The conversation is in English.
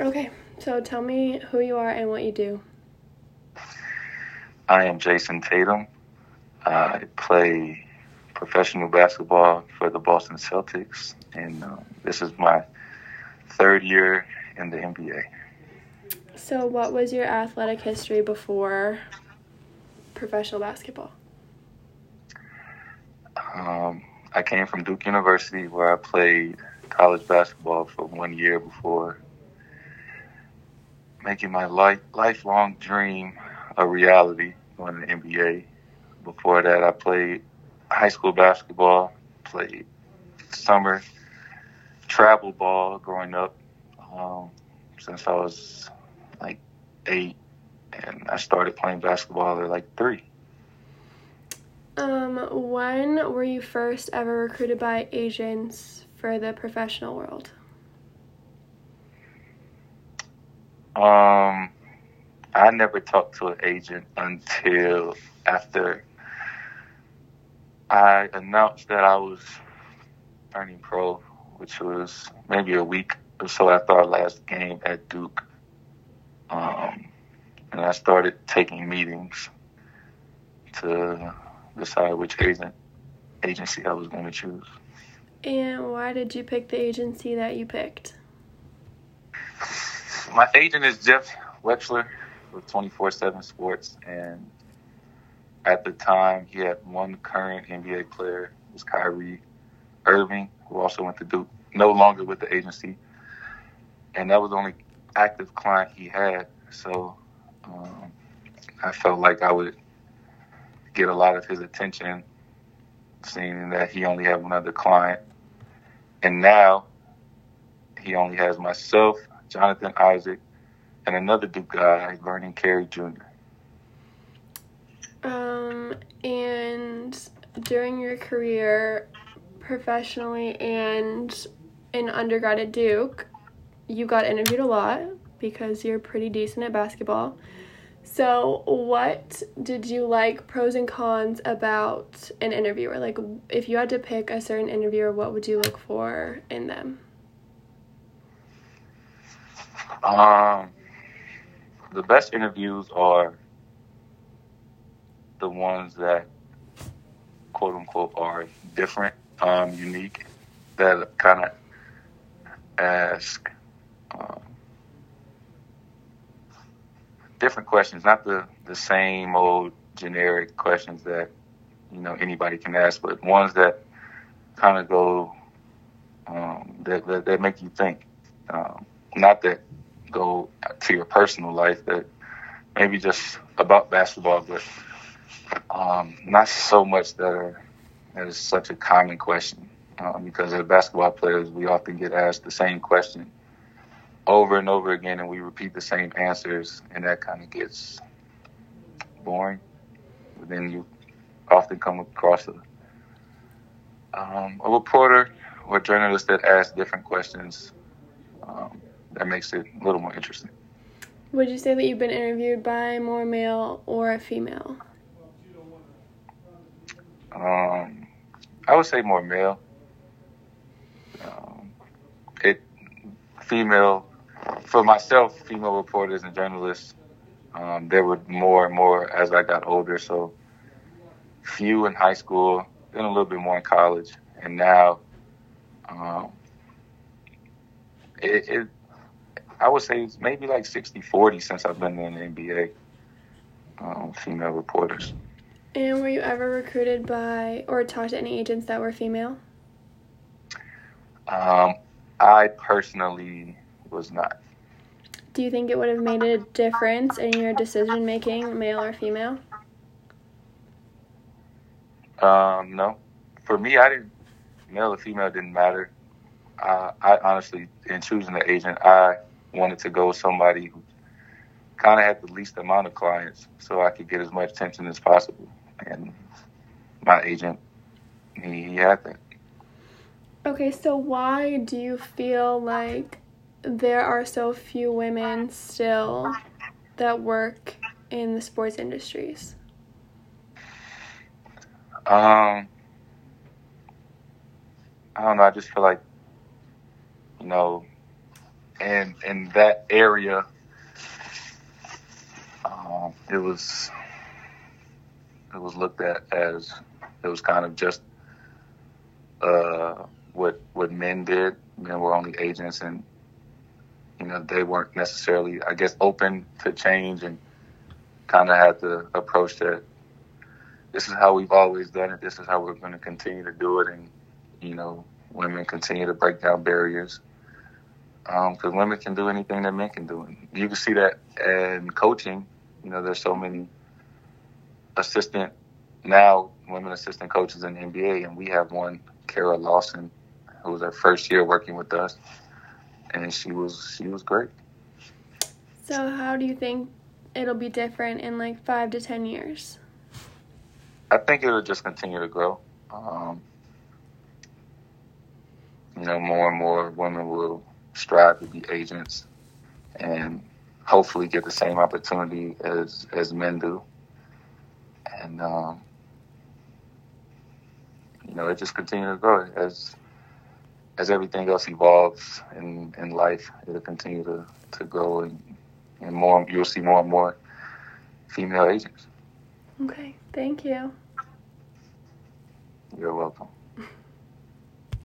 Okay, so tell me who you are and what you do. I am Jayson Tatum. I play professional basketball for the Boston Celtics, and um, this is my third year in the NBA. So, what was your athletic history before professional basketball? Um, I came from Duke University, where I played college basketball for one year before making my life, lifelong dream a reality going to the NBA. Before that, I played high school basketball, played summer travel ball growing up um, since I was like eight, and I started playing basketball at like three. Um, when were you first ever recruited by agents for the professional world? Um, I never talked to an agent until after I announced that I was turning pro, which was maybe a week or so after our last game at Duke. Um, and I started taking meetings to decide which agent agency I was going to choose. And why did you pick the agency that you picked? My agent is Jeff Wechsler with 24 7 Sports. And at the time, he had one current NBA player, it was Kyrie Irving, who also went to Duke, no longer with the agency. And that was the only active client he had. So um, I felt like I would get a lot of his attention, seeing that he only had one other client. And now he only has myself, Jonathan Isaac, and another Duke guy, Vernon Carey Jr. Um, and during your career, professionally and in undergrad at Duke, you got interviewed a lot because you're pretty decent at basketball. So, what did you like pros and cons about an interviewer? Like, if you had to pick a certain interviewer, what would you look for in them? Um, the best interviews are the ones that quote unquote are different, um, unique, that kind of ask um, different questions, not the, the same old generic questions that you know anybody can ask, but ones that kind of go um, that, that, that make you think. Um, not that go to your personal life, that maybe just about basketball, but um, not so much that are that is such a common question. Um, because as basketball players, we often get asked the same question over and over again, and we repeat the same answers, and that kind of gets boring. But then you often come across a um, a reporter or journalist that asks different questions. That makes it a little more interesting. Would you say that you've been interviewed by more male or a female? Um, I would say more male. Um, it female for myself, female reporters and journalists. Um, there were more and more as I got older. So few in high school, then a little bit more in college, and now um, it, it I would say it's maybe like 60 40 since I've been in the NBA, um, female reporters. And were you ever recruited by or talked to any agents that were female? Um, I personally was not. Do you think it would have made a difference in your decision making, male or female? Um, no. For me, I didn't, male or female didn't matter. Uh, I honestly, in choosing the agent, I wanted to go with somebody who kind of had the least amount of clients so I could get as much attention as possible. And my agent, he, he had that. Okay, so why do you feel like there are so few women still that work in the sports industries? Um, I don't know. I just feel like, you know, and in that area, um, it was it was looked at as it was kind of just uh, what what men did. Men were only agents, and you know they weren't necessarily, I guess, open to change, and kind of had the approach that this is how we've always done it. This is how we're going to continue to do it, and you know, women continue to break down barriers because um, women can do anything that men can do. And you can see that in coaching. You know, there's so many assistant now women assistant coaches in the NBA, and we have one, Kara Lawson, who was our first year working with us, and she was she was great. So, how do you think it'll be different in like five to ten years? I think it'll just continue to grow. Um, you know, more and more women will strive to be agents and hopefully get the same opportunity as as men do. And um, you know, it just continues to grow as as everything else evolves in in life. It'll continue to to grow and and more. You'll see more and more female agents. Okay, thank you. You're welcome.